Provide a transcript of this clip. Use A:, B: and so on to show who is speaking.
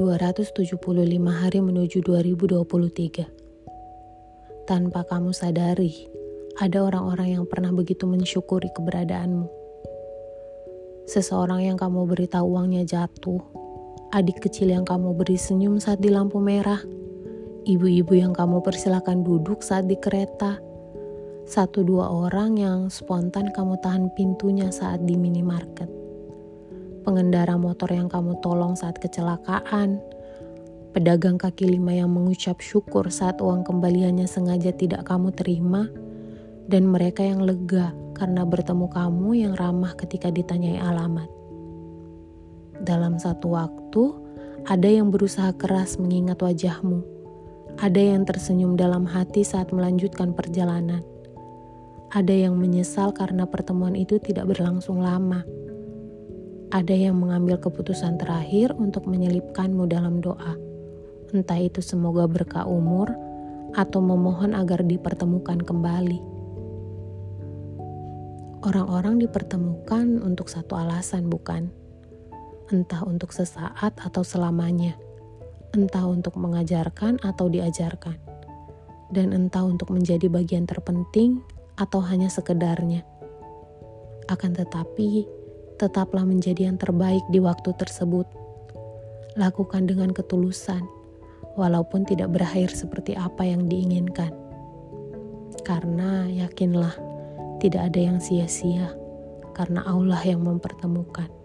A: 275 hari menuju 2023. Tanpa kamu sadari, ada orang-orang yang pernah begitu mensyukuri keberadaanmu. Seseorang yang kamu beritahu uangnya jatuh, adik kecil yang kamu beri senyum saat di lampu merah, ibu-ibu yang kamu persilakan duduk saat di kereta, satu dua orang yang spontan kamu tahan pintunya saat di minimarket pengendara motor yang kamu tolong saat kecelakaan, pedagang kaki lima yang mengucap syukur saat uang kembaliannya sengaja tidak kamu terima, dan mereka yang lega karena bertemu kamu yang ramah ketika ditanyai alamat. Dalam satu waktu, ada yang berusaha keras mengingat wajahmu, ada yang tersenyum dalam hati saat melanjutkan perjalanan, ada yang menyesal karena pertemuan itu tidak berlangsung lama ada yang mengambil keputusan terakhir untuk menyelipkanmu dalam doa. Entah itu semoga berkah umur atau memohon agar dipertemukan kembali. Orang-orang dipertemukan untuk satu alasan, bukan? Entah untuk sesaat atau selamanya, entah untuk mengajarkan atau diajarkan, dan entah untuk menjadi bagian terpenting atau hanya sekedarnya. Akan tetapi, tetaplah menjadi yang terbaik di waktu tersebut. Lakukan dengan ketulusan, walaupun tidak berakhir seperti apa yang diinginkan. Karena yakinlah, tidak ada yang sia-sia, karena Allah yang mempertemukan.